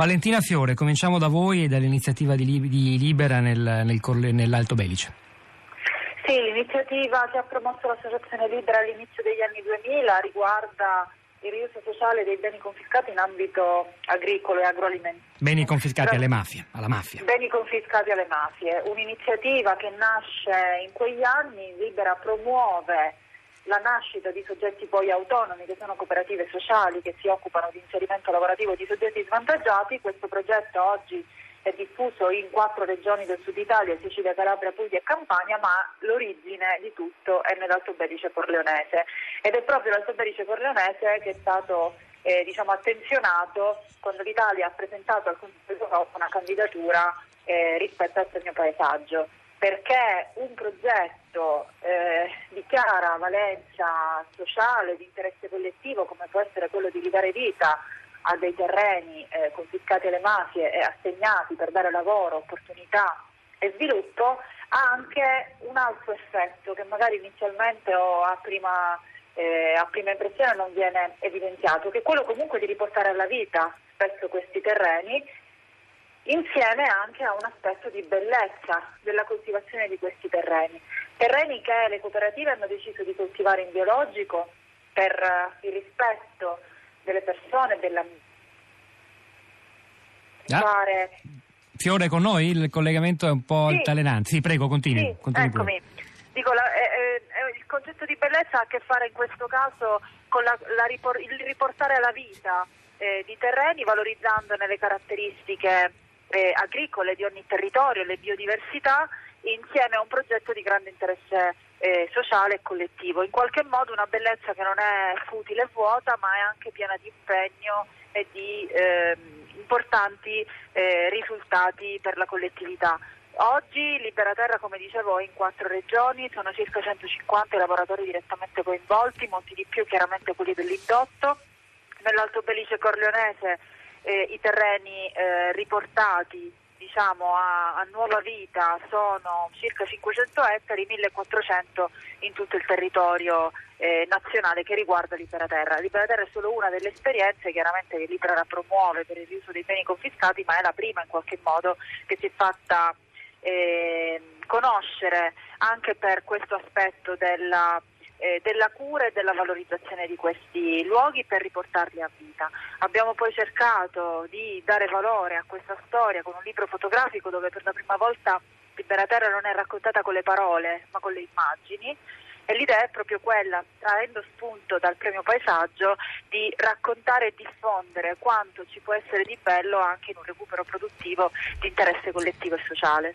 Valentina Fiore, cominciamo da voi e dall'iniziativa di, di Libera nel, nel, nell'Alto Belice. Sì, l'iniziativa che ha promosso l'Associazione Libera all'inizio degli anni 2000 riguarda il riuso sociale dei beni confiscati in ambito agricolo e agroalimentare. Beni confiscati alle mafie, alla mafia. Beni confiscati alle mafie, un'iniziativa che nasce in quegli anni, Libera promuove la nascita di soggetti poi autonomi che sono cooperative sociali che si occupano di inserimento lavorativo di soggetti svantaggiati. Questo progetto oggi è diffuso in quattro regioni del sud Italia, Sicilia, Calabria, Puglia e Campania, ma l'origine di tutto è nell'Alto Belice Corleonese ed è proprio l'Alto Belice Corleonese che è stato eh, diciamo, attenzionato quando l'Italia ha presentato al Consiglio d'Europa una candidatura eh, rispetto al premio paesaggio perché un progetto eh, chiara valenza sociale, di interesse collettivo, come può essere quello di ridare vita a dei terreni eh, confiscati alle mafie e assegnati per dare lavoro, opportunità e sviluppo, ha anche un altro effetto che magari inizialmente o a prima, eh, a prima impressione non viene evidenziato, che è quello comunque di riportare alla vita spesso questi terreni insieme anche a un aspetto di bellezza della coltivazione di questi terreni. Terreni che le cooperative hanno deciso di coltivare in biologico per eh, il rispetto delle persone, della... Ah. Fiore con noi, il collegamento è un po' sì. altalenante. Sì, prego, continui. Sì, continui eccomi. Dico, la, eh, eh, il concetto di bellezza ha a che fare in questo caso con la, la ripor- il riportare alla vita eh, di terreni valorizzandone le caratteristiche eh, agricole di ogni territorio, le biodiversità, insieme a un progetto di grande interesse eh, sociale e collettivo. In qualche modo una bellezza che non è futile e vuota, ma è anche piena di impegno e di eh, importanti risultati per la collettività. Oggi Libera Terra, come dicevo, è in quattro regioni, sono circa 150 i lavoratori direttamente coinvolti, molti di più chiaramente quelli dell'indotto. Nell'Alto Belice Corleonese eh, i terreni eh, riportati diciamo, a, a, nuova vita sono circa 500 ettari, 1400 in tutto il territorio eh, nazionale che riguarda Libera Terra. Libera Terra è solo una delle esperienze chiaramente che Libera promuove per il riuso dei beni confiscati, ma è la prima in qualche modo che si è fatta eh, conoscere anche per questo aspetto della eh, della cura e della valorizzazione di questi luoghi per riportarli a vita. Abbiamo poi cercato di dare valore a questa storia con un libro fotografico dove per la prima volta Libera Terra non è raccontata con le parole ma con le immagini e l'idea è proprio quella, traendo spunto dal premio paesaggio, di raccontare e diffondere quanto ci può essere di bello anche in un recupero produttivo di interesse collettivo e sociale.